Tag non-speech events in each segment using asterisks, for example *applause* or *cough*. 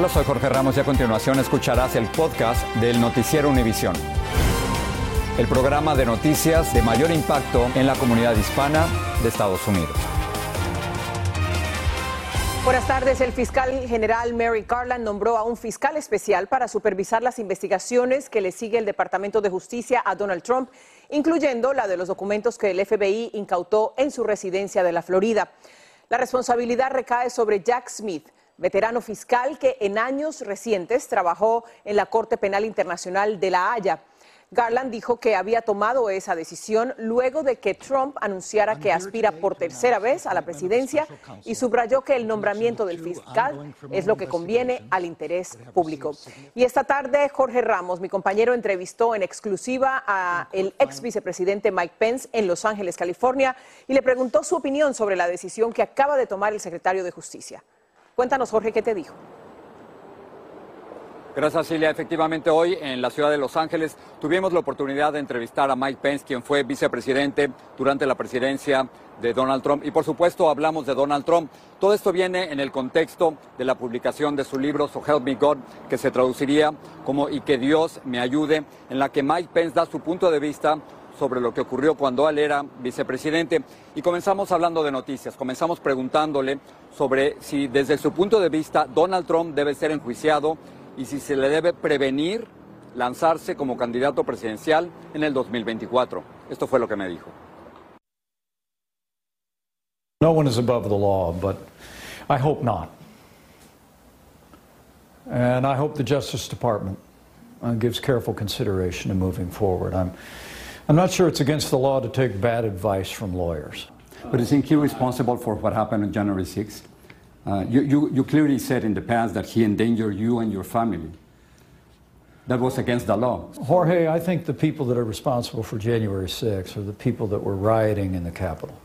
Hola, soy Jorge Ramos y a continuación escucharás el podcast del Noticiero Univisión. El programa de noticias de mayor impacto en la comunidad hispana de Estados Unidos. Buenas tardes. El fiscal general Mary Garland nombró a un fiscal especial para supervisar las investigaciones que le sigue el Departamento de Justicia a Donald Trump, incluyendo la de los documentos que el FBI incautó en su residencia de la Florida. La responsabilidad recae sobre Jack Smith, veterano fiscal que en años recientes trabajó en la Corte Penal Internacional de La Haya. Garland dijo que había tomado esa decisión luego de que Trump anunciara que aspira por tercera vez a la presidencia y subrayó que el nombramiento del fiscal es lo que conviene al interés público. Y esta tarde Jorge Ramos, mi compañero, entrevistó en exclusiva a el ex vicepresidente Mike Pence en Los Ángeles, California, y le preguntó su opinión sobre la decisión que acaba de tomar el secretario de Justicia. Cuéntanos, Jorge, ¿qué te dijo? Gracias, Silvia. Efectivamente, hoy en la ciudad de Los Ángeles tuvimos la oportunidad de entrevistar a Mike Pence, quien fue vicepresidente durante la presidencia de Donald Trump. Y por supuesto hablamos de Donald Trump. Todo esto viene en el contexto de la publicación de su libro So Help Me God, que se traduciría como Y que Dios me ayude, en la que Mike Pence da su punto de vista sobre lo que ocurrió cuando él era vicepresidente y comenzamos hablando de noticias, comenzamos preguntándole sobre si desde su punto de vista Donald Trump debe ser enjuiciado y si se le debe prevenir lanzarse como candidato presidencial en el 2024. Esto fue lo que me dijo. No one is above the law, but I hope not. And I hope the Justice Department uh, gives careful consideration to moving forward. I'm not sure it's against the law to take bad advice from lawyers. But is he responsible for what happened on January 6th? Uh, you, you, you clearly said in the past that he endangered you and your family. That was against the law. Jorge, I think the people that are responsible for January 6th are the people that were rioting in the Capitol.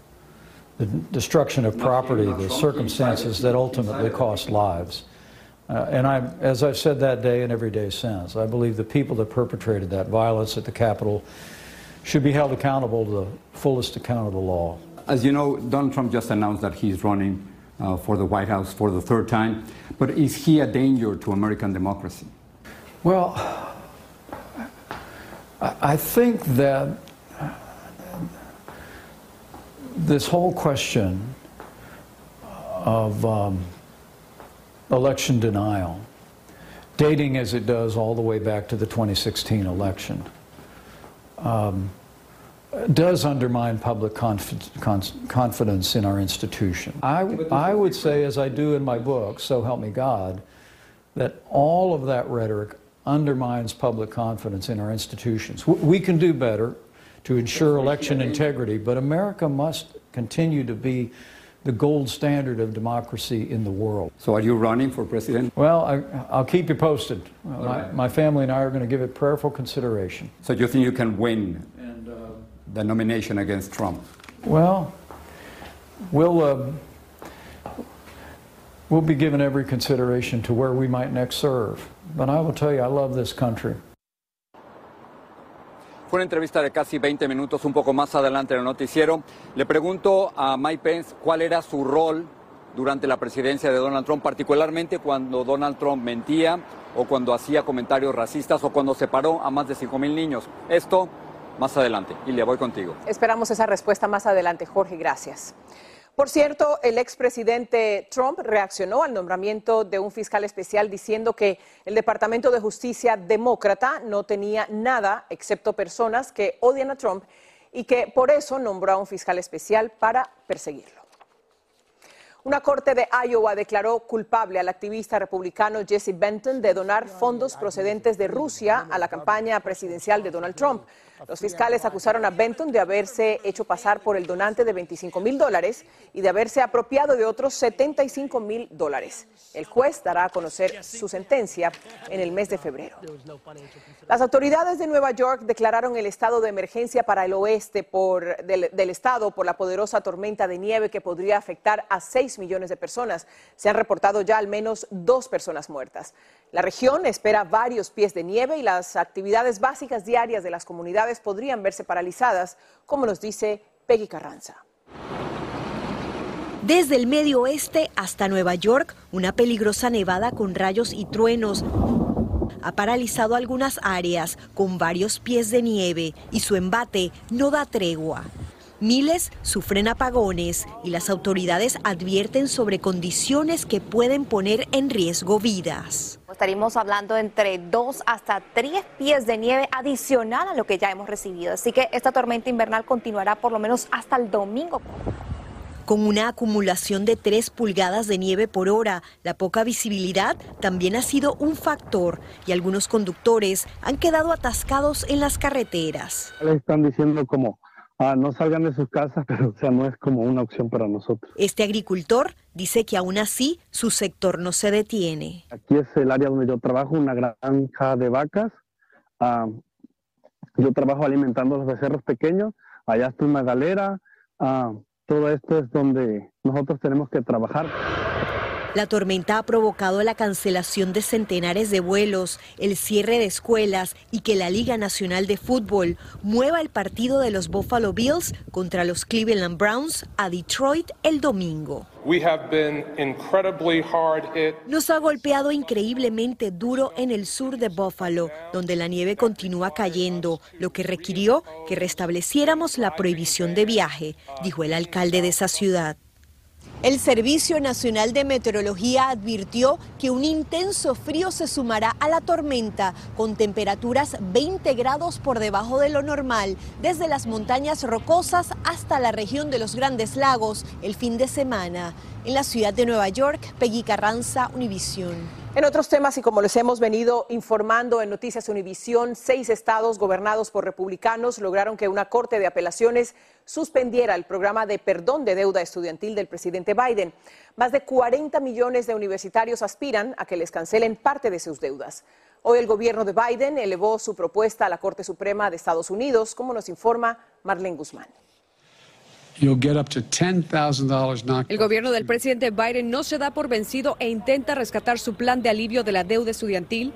The destruction of property, the circumstances that ultimately cost lives. Uh, and I, as I've said that day and every day since, I believe the people that perpetrated that violence at the Capitol should be held accountable to the fullest account of the law. As you know, Donald Trump just announced that he's running uh, for the White House for the third time. But is he a danger to American democracy? Well, I think that this whole question of um, election denial, dating as it does all the way back to the 2016 election, um, does undermine public conf conf confidence in our institution. I, I would say, as I do in my book, So Help Me God, that all of that rhetoric undermines public confidence in our institutions. We can do better to ensure election integrity, but America must continue to be the gold standard of democracy in the world. So are you running for president? Well, I, I'll keep you posted. My, my family and I are going to give it prayerful consideration. So do you think you can win And, the nomination against Trump? well, we'll, uh, we'll be given every consideration to where we might next serve. But I will tell you, I love this country. Fue una entrevista de casi 20 minutos, un poco más adelante en el noticiero. Le pregunto a Mike Pence cuál era su rol durante la presidencia de Donald Trump, particularmente cuando Donald Trump mentía o cuando hacía comentarios racistas o cuando separó a más de 5 mil niños. Esto más adelante. Le voy contigo. Esperamos esa respuesta más adelante, Jorge. Gracias. Por cierto, el expresidente Trump reaccionó al nombramiento de un fiscal especial diciendo que el Departamento de Justicia demócrata no tenía nada excepto personas que odian a Trump y que por eso nombró a un fiscal especial para perseguirlo. Una corte de Iowa declaró culpable al activista republicano Jesse Benton de donar fondos procedentes de Rusia a la campaña presidencial de Donald Trump. Los fiscales acusaron a Benton de haberse hecho pasar por el donante de 25 mil dólares y de haberse apropiado de otros 75 mil dólares. El juez dará a conocer su sentencia en el mes de febrero. Las autoridades de Nueva York declararon el estado de emergencia para el oeste del, del estado por la poderosa tormenta de nieve que podría afectar a 6 millones de personas. Se han reportado ya al menos dos personas muertas. La región espera varios pies de nieve y las actividades básicas diarias de las comunidades podrían verse paralizadas, como nos dice Peggy Carranza. Desde el medio oeste hasta Nueva York, una peligrosa nevada con rayos y truenos ha paralizado algunas áreas con varios pies de nieve y su embate no da tregua. Miles sufren apagones y las autoridades advierten sobre condiciones que pueden poner en riesgo vidas. Estaríamos hablando entre dos hasta tres pies de nieve adicional a lo que ya hemos recibido. Así que esta tormenta invernal continuará por lo menos hasta el domingo. Con una acumulación de 3 pulgadas de nieve por hora, la poca visibilidad también ha sido un factor y algunos conductores han quedado atascados en las carreteras. Le están diciendo como, ah, no salgan de sus casas, *laughs* pero o sea, no es como una opción para nosotros. Este agricultor dice que aún así su sector no se detiene. Aquí es el área donde yo trabajo, una granja de vacas. Ah, yo trabajo alimentando los becerros pequeños. Allá está una galera. Ah, todo esto es donde nosotros tenemos que trabajar. La tormenta ha provocado la cancelación de centenares de vuelos, el cierre de escuelas y que la Liga Nacional de Fútbol mueva el partido de los Buffalo Bills contra los Cleveland Browns a Detroit el domingo. Nos ha golpeado increíblemente duro en el sur de Buffalo, donde la nieve continúa cayendo, lo que requirió que restableciéramos la prohibición de viaje, dijo el alcalde de esa ciudad. El Servicio Nacional de Meteorología advirtió que un intenso frío se sumará a la tormenta, con temperaturas 20 grados por debajo de lo normal, desde las montañas rocosas hasta la región de los Grandes Lagos el fin de semana. En la ciudad de Nueva York, Peggy Carranza, Univisión. En otros temas, y como les hemos venido informando en Noticias Univisión, seis estados gobernados por republicanos lograron que una corte de apelaciones suspendiera el programa de perdón de deuda estudiantil del presidente Biden. Más de 40 millones de universitarios aspiran a que les cancelen parte de sus deudas. Hoy el gobierno de Biden elevó su propuesta a la Corte Suprema de Estados Unidos, como nos informa Marlene Guzmán. El gobierno del presidente Biden no se da por vencido e intenta rescatar su plan de alivio de la deuda estudiantil.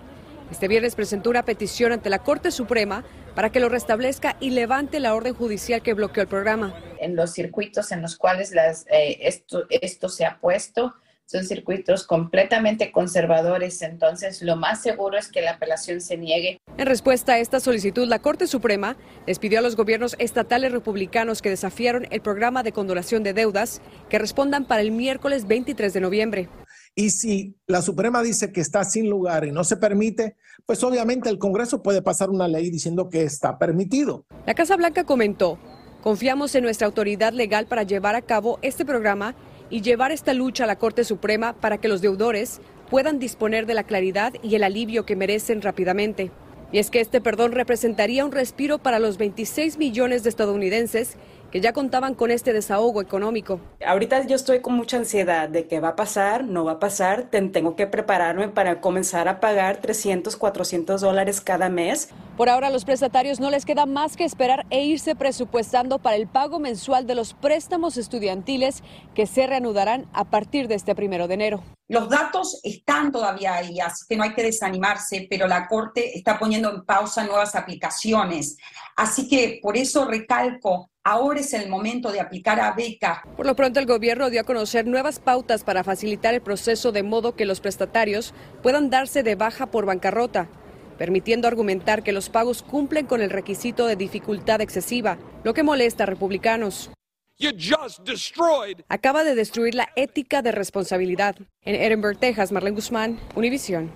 Este viernes presentó una petición ante la Corte Suprema para que lo restablezca y levante la orden judicial que bloqueó el programa. En los circuitos en los cuales las, eh, esto, esto se ha puesto, son circuitos completamente conservadores, entonces lo más seguro es que la apelación se niegue. En respuesta a esta solicitud, la Corte Suprema les pidió a los gobiernos estatales republicanos que desafiaron el programa de condonación de deudas que respondan para el miércoles 23 de noviembre. Y si la Suprema dice que está sin lugar y no se permite, pues obviamente el Congreso puede pasar una ley diciendo que está permitido. La Casa Blanca comentó, confiamos en nuestra autoridad legal para llevar a cabo este programa y llevar esta lucha a la Corte Suprema para que los deudores puedan disponer de la claridad y el alivio que merecen rápidamente. Y es que este perdón representaría un respiro para los 26 millones de estadounidenses que ya contaban con este desahogo económico. Ahorita yo estoy con mucha ansiedad de qué va a pasar, no va a pasar, tengo que prepararme para comenzar a pagar 300, 400 dólares cada mes. Por ahora a los prestatarios no les queda más que esperar e irse presupuestando para el pago mensual de los préstamos estudiantiles que se reanudarán a partir de este primero de enero. Los datos están todavía ahí, así que no hay que desanimarse, pero la Corte está poniendo en pausa nuevas aplicaciones. Así que por eso recalco, ahora es el momento de aplicar a beca. Por lo pronto el gobierno dio a conocer nuevas pautas para facilitar el proceso de modo que los prestatarios puedan darse de baja por bancarrota permitiendo argumentar que los pagos cumplen con el requisito de dificultad excesiva, lo que molesta a republicanos. Acaba de destruir la ética de responsabilidad. En Edinburgh, Texas, Marlene Guzmán, Univision.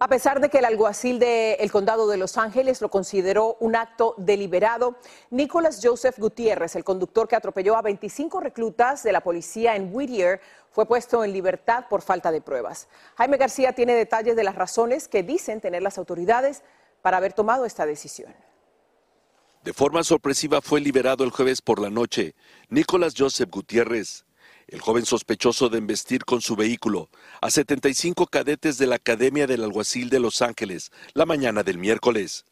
A pesar de que el alguacil del condado de Los Ángeles lo consideró un acto deliberado, Nicholas Joseph Gutiérrez, el conductor que atropelló a 25 reclutas de la policía en Whittier, fue puesto en libertad por falta de pruebas. Jaime García tiene detalles de las razones que dicen tener las autoridades para haber tomado esta decisión. De forma sorpresiva fue liberado el jueves por la noche Nicolás Joseph Gutiérrez, el joven sospechoso de embestir con su vehículo a 75 cadetes de la Academia del Alguacil de Los Ángeles la mañana del miércoles.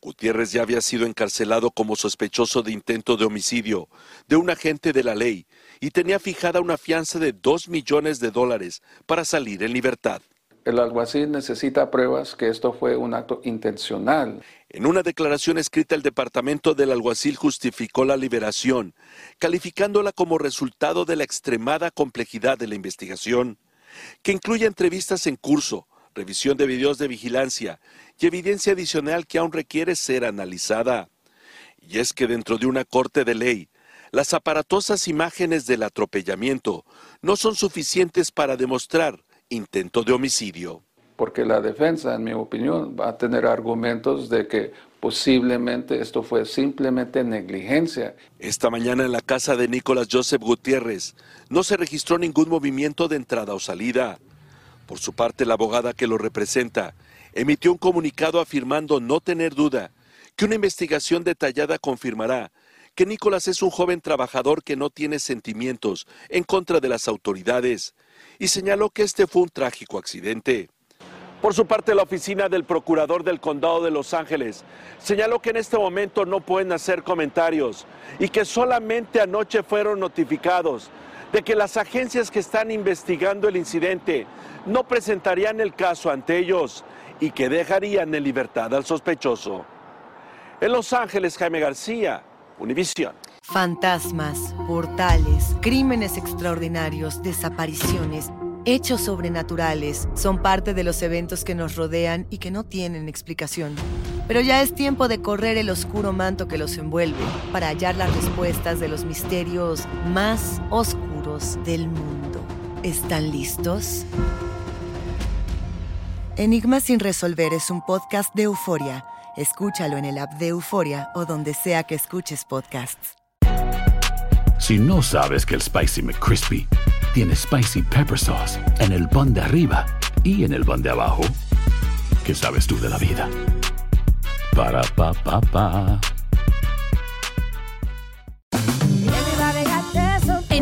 Gutiérrez ya había sido encarcelado como sospechoso de intento de homicidio de un agente de la ley y tenía fijada una fianza de dos millones de dólares para salir en libertad. El alguacil necesita pruebas que esto fue un acto intencional. En una declaración escrita, el departamento del alguacil justificó la liberación, calificándola como resultado de la extremada complejidad de la investigación, que incluye entrevistas en curso, revisión de videos de vigilancia y evidencia adicional que aún requiere ser analizada. Y es que dentro de una corte de ley, las aparatosas imágenes del atropellamiento no son suficientes para demostrar intento de homicidio. Porque la defensa, en mi opinión, va a tener argumentos de que posiblemente esto fue simplemente negligencia. Esta mañana en la casa de Nicolás Joseph Gutiérrez no se registró ningún movimiento de entrada o salida. Por su parte, la abogada que lo representa emitió un comunicado afirmando no tener duda que una investigación detallada confirmará que Nicolás es un joven trabajador que no tiene sentimientos en contra de las autoridades y señaló que este fue un trágico accidente. Por su parte, la oficina del procurador del condado de Los Ángeles señaló que en este momento no pueden hacer comentarios y que solamente anoche fueron notificados de que las agencias que están investigando el incidente no presentarían el caso ante ellos y que dejarían en libertad al sospechoso. En Los Ángeles, Jaime García, Univisión. Fantasmas, portales, crímenes extraordinarios, desapariciones, hechos sobrenaturales son parte de los eventos que nos rodean y que no tienen explicación. Pero ya es tiempo de correr el oscuro manto que los envuelve para hallar las respuestas de los misterios más oscuros del mundo. ¿Están listos? Enigma sin resolver es un podcast de euforia. Escúchalo en el app de Euforia o donde sea que escuches podcasts. Si no sabes que el Spicy McCrispy tiene Spicy Pepper Sauce en el pan de arriba y en el pan de abajo, ¿qué sabes tú de la vida? Para, pa, pa, pa.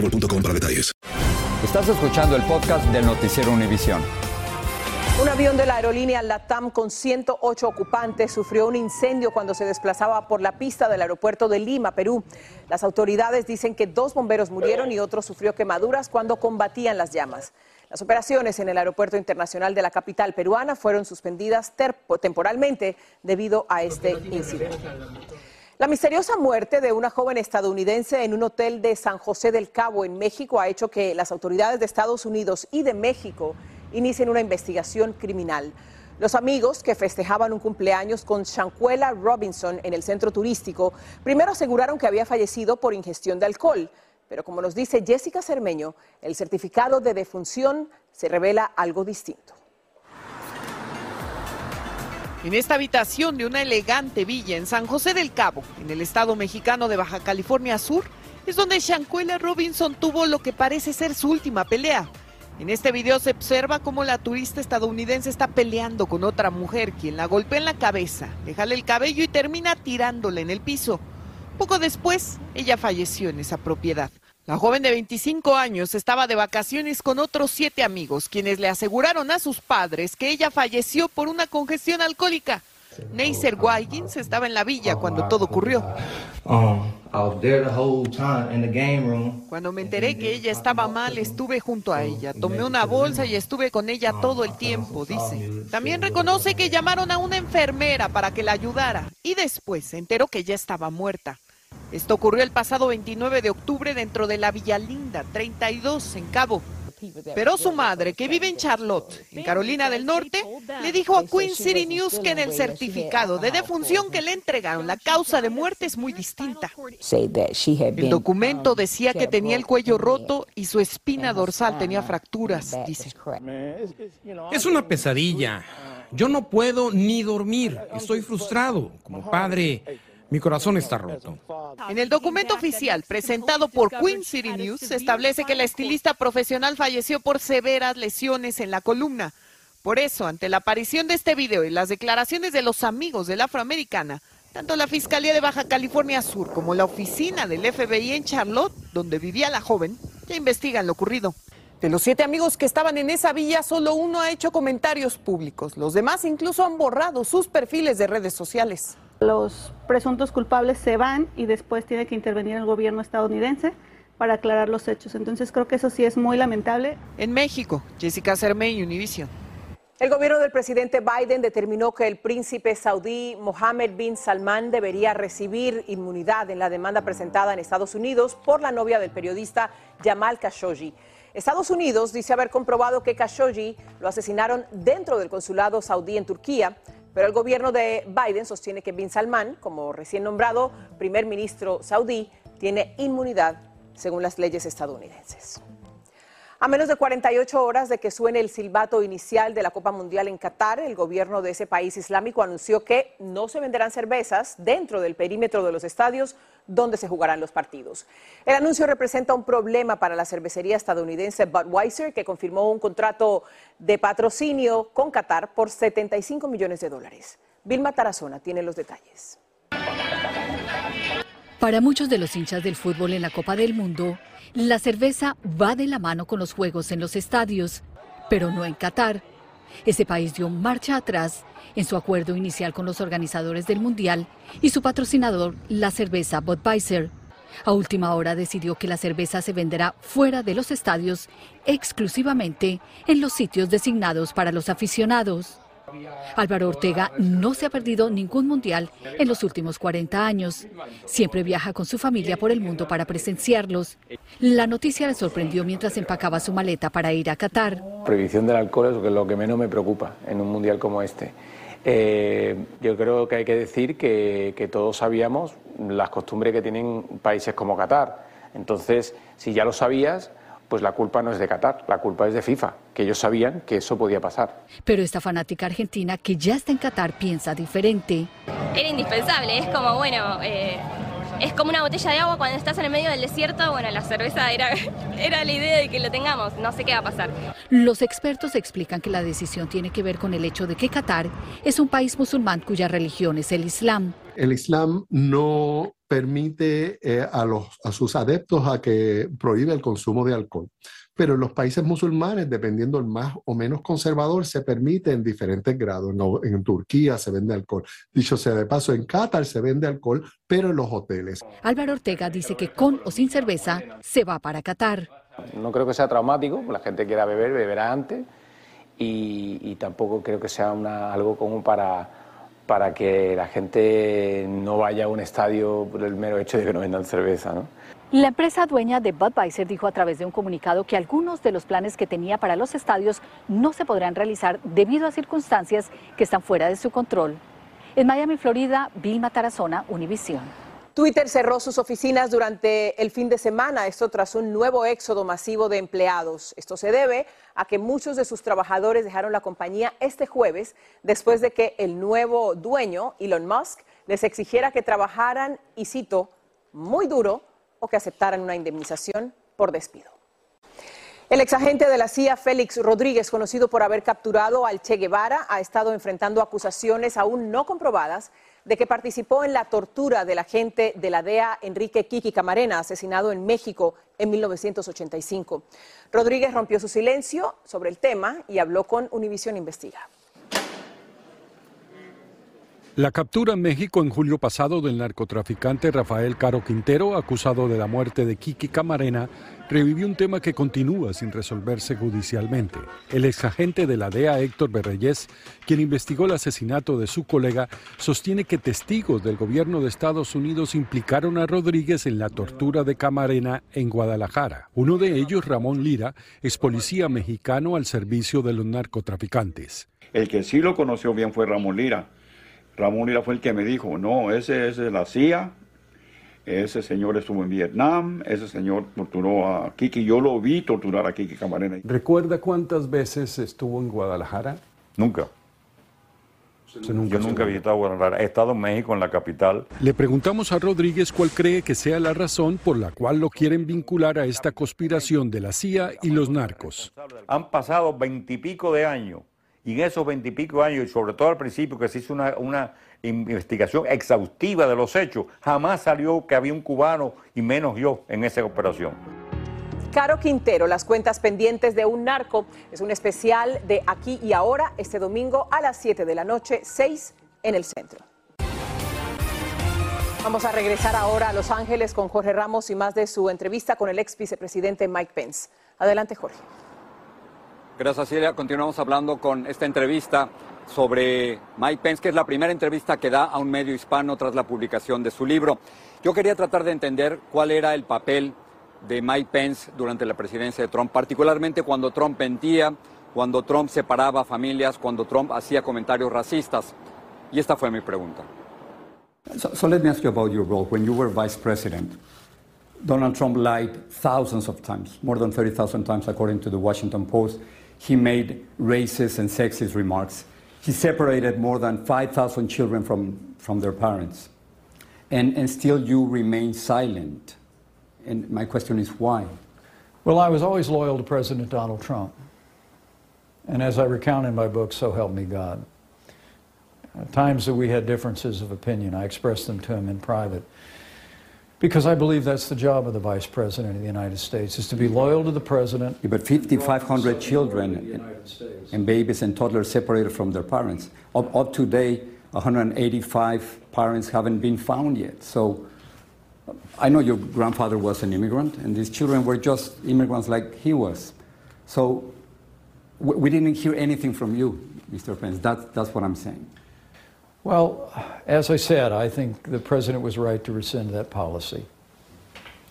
boostmobile.com para detalles. Estás escuchando el podcast del noticiero Univisión. Un avión de la aerolínea LATAM con 108 ocupantes sufrió un incendio cuando se desplazaba por la pista del aeropuerto de Lima, Perú. Las autoridades dicen que dos bomberos murieron y otro sufrió quemaduras cuando combatían las llamas. Las operaciones en el aeropuerto internacional de la capital peruana fueron suspendidas temporalmente debido a este incidente. La misteriosa muerte de una joven estadounidense en un hotel de San José del Cabo, en México, ha hecho que las autoridades de Estados Unidos y de México inicien una investigación criminal. Los amigos que festejaban un cumpleaños con Shanquela Robinson en el centro turístico primero aseguraron que había fallecido por ingestión de alcohol, pero como nos dice Jessica Cermeño, el certificado de defunción se revela algo distinto. En esta habitación de una elegante villa en San José del Cabo, en el estado mexicano de Baja California Sur, es donde Shanquela Robinson tuvo lo que parece ser su última pelea. En este video se observa cómo la turista estadounidense está peleando con otra mujer, quien la golpea en la cabeza, le el cabello y termina tirándola en el piso. Poco después, ella falleció en esa propiedad. La joven de 25 años estaba de vacaciones con otros siete amigos, quienes le aseguraron a sus padres que ella falleció por una congestión alcohólica. Neisser Watkins estaba en la villa cuando todo ocurrió. Cuando me enteré que ella estaba mal, estuve junto a ella. Tomé una bolsa y estuve con ella todo el tiempo, dice. También reconoce que llamaron a una enfermera para que la ayudara y después se enteró que ya estaba muerta. Esto ocurrió el pasado 29 de octubre dentro de la Villa Linda 32 en Cabo. Pero su madre, que vive en Charlotte, en Carolina del Norte, le dijo a Queen City News que en el certificado de defunción que le entregaron la causa de muerte es muy distinta. El documento decía que tenía el cuello roto y su espina dorsal tenía fracturas, dice. Es una pesadilla. Yo no puedo ni dormir. Estoy frustrado. Como padre, mi corazón está roto. En el documento oficial presentado por Queen City News se establece que la estilista profesional falleció por severas lesiones en la columna. Por eso, ante la aparición de este video y las declaraciones de los amigos de la afroamericana, tanto la Fiscalía de Baja California Sur como la oficina del FBI en Charlotte, donde vivía la joven, ya investigan lo ocurrido. De los siete amigos que estaban en esa villa, solo uno ha hecho comentarios públicos. Los demás incluso han borrado sus perfiles de redes sociales. Los presuntos culpables se van y después tiene que intervenir el gobierno estadounidense para aclarar los hechos. Entonces creo que eso sí es muy lamentable. En México, Jessica Cermeño, Univision. El gobierno del presidente Biden determinó que el príncipe saudí Mohammed bin Salman debería recibir inmunidad en la demanda presentada en Estados Unidos por la novia del periodista Jamal Khashoggi. Estados Unidos dice haber comprobado que Khashoggi lo asesinaron dentro del consulado saudí en Turquía pero el gobierno de Biden sostiene que Bin Salman, como recién nombrado primer ministro saudí, tiene inmunidad según las leyes estadounidenses. A menos de 48 horas de que suene el silbato inicial de la Copa Mundial en Qatar, el gobierno de ese país islámico anunció que no se venderán cervezas dentro del perímetro de los estadios donde se jugarán los partidos. El anuncio representa un problema para la cervecería estadounidense Budweiser, que confirmó un contrato de patrocinio con Qatar por 75 millones de dólares. Vilma Tarazona tiene los detalles. Para muchos de los hinchas del fútbol en la Copa del Mundo, la cerveza va de la mano con los juegos en los estadios, pero no en Qatar. Ese país dio marcha atrás en su acuerdo inicial con los organizadores del Mundial y su patrocinador, la cerveza Budweiser. A última hora decidió que la cerveza se venderá fuera de los estadios, exclusivamente en los sitios designados para los aficionados. Álvaro Ortega no se ha perdido ningún mundial en los últimos 40 años. Siempre viaja con su familia por el mundo para presenciarlos. La noticia le sorprendió mientras empacaba su maleta para ir a Qatar. Prohibición del alcohol es lo que menos me preocupa en un mundial como este. Eh, yo creo que hay que decir que, que todos sabíamos las costumbres que tienen países como Qatar. Entonces, si ya lo sabías, pues la culpa no es de Qatar, la culpa es de FIFA, que ellos sabían que eso podía pasar. Pero esta fanática argentina que ya está en Qatar piensa diferente. Era indispensable, es como, bueno, eh, es como una botella de agua cuando estás en el medio del desierto, bueno, la cerveza era, *laughs* era la idea de que lo tengamos, no sé qué va a pasar. Los expertos explican que la decisión tiene que ver con el hecho de que Qatar es un país musulmán cuya religión es el Islam. El Islam no permite eh, a, los, a sus adeptos a que prohíbe el consumo de alcohol. Pero en los países musulmanes, dependiendo el más o menos conservador, se permite en diferentes grados. En, en, Turquía se vende alcohol. Dicho sea de paso, en Qatar se vende alcohol, pero en los hoteles. Álvaro Ortega dice que con o sin cerveza se va para Qatar. No creo que sea traumático, la gente quiera beber, beberá antes. Y, y tampoco creo que sea una, algo común para, para que la gente no vaya a un estadio por el mero hecho de que no vendan cerveza. ¿no? La empresa dueña de Budweiser dijo a través de un comunicado que algunos de los planes que tenía para los estadios no se podrán realizar debido a circunstancias que están fuera de su control. En Miami, Florida, Vilma Tarazona, Univisión. Twitter cerró sus oficinas durante el fin de semana, esto tras un nuevo éxodo masivo de empleados. Esto se debe a que muchos de sus trabajadores dejaron la compañía este jueves después de que el nuevo dueño, Elon Musk, les exigiera que trabajaran, y cito, muy duro o que aceptaran una indemnización por despido. El exagente de la CIA, Félix Rodríguez, conocido por haber capturado al Che Guevara, ha estado enfrentando acusaciones aún no comprobadas de que participó en la tortura del agente de la DEA Enrique Kiki Camarena, asesinado en México en 1985. Rodríguez rompió su silencio sobre el tema y habló con Univision Investiga. La captura en México en julio pasado del narcotraficante Rafael Caro Quintero, acusado de la muerte de Kiki Camarena, revivió un tema que continúa sin resolverse judicialmente. El exagente de la DEA Héctor Berreyes, quien investigó el asesinato de su colega, sostiene que testigos del gobierno de Estados Unidos implicaron a Rodríguez en la tortura de Camarena en Guadalajara. Uno de ellos, Ramón Lira, es policía mexicano al servicio de los narcotraficantes. El que sí lo conoció bien fue Ramón Lira Ramón Lira fue el que me dijo, no, ese es de la CIA, ese señor estuvo en Vietnam, ese señor torturó a Kiki, yo lo vi torturar a Kiki Camarena. ¿Recuerda cuántas veces estuvo en Guadalajara? Nunca. Yo nunca he visitado Guadalajara, he estado en México, en la capital. Le preguntamos a Rodríguez cuál cree que sea la razón por la cual lo quieren vincular a esta conspiración de la CIA y los narcos. Han pasado veintipico de años y en esos veintipico años, y sobre todo al principio que se hizo una, investigación exhaustiva de los hechos, jamás salió que había un cubano y menos yo en esa operación. Caro Quintero, las cuentas pendientes de un narco, es un especial de aquí y ahora, este domingo a las 7 de la noche, 6 en el centro. Vamos a regresar ahora a Los Ángeles con Jorge Ramos y más de su entrevista con el ex vicepresidente Mike Pence. Adelante, Jorge. Gracias, Celia. Continuamos hablando con esta entrevista sobre Mike Pence, que es la primera entrevista que da a un medio hispano tras la publicación de su libro. Yo quería tratar de entender cuál era el papel de Mike Pence durante la presidencia de Trump, particularmente cuando Trump mentía, cuando Trump separaba familias, cuando Trump hacía comentarios racistas. Y esta fue mi pregunta. So, so let me ask you about your role. When you were vice president, Donald Trump lied thousands of times, more than 30,000 times, according to the Washington Post. He made racist and sexist remarks. He separated more than 5,000 children from, from their parents. And, and still you remain silent. And my question is why? Well, I was always loyal to President Donald Trump. And as I recount in my book, So Help Me God. Times that we had differences of opinion, I expressed them to him in private. Because I believe that's the job of the Vice President of the United States, is to be loyal to the President. Yeah, but 5,500 children and, babies and toddlers separated from their parents. Up, up to date, 185 parents haven't been found yet. So I know your grandfather was an immigrant, and these children were just immigrants like he was. So we didn't hear anything from you, Mr. Pence. That, that's what I'm saying. Well, as I said, I think the president was right to rescind that policy.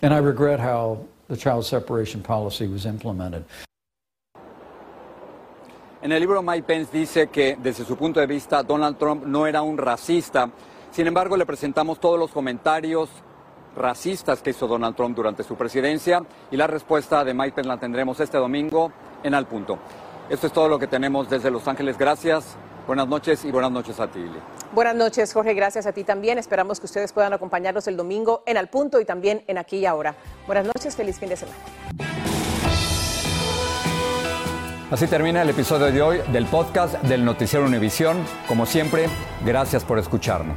And I regret how the child separation policy was implemented. En el libro Mike Pence dice que desde su punto de vista Donald Trump no era un racista. Sin embargo, le presentamos todos los comentarios racistas que hizo Donald Trump durante su presidencia y la respuesta de Mike Pence la tendremos este domingo en Al Punto. Esto es todo lo que tenemos desde Los Ángeles. Gracias. Buenas noches y buenas noches a ti, Buenas noches, Jorge. Gracias a ti también. Esperamos que ustedes puedan acompañarnos el domingo en Al Punto y también en Aquí y Ahora. Buenas noches, feliz fin de semana. Así termina el episodio de hoy del podcast del Noticiero Univisión. Como siempre, gracias por escucharnos.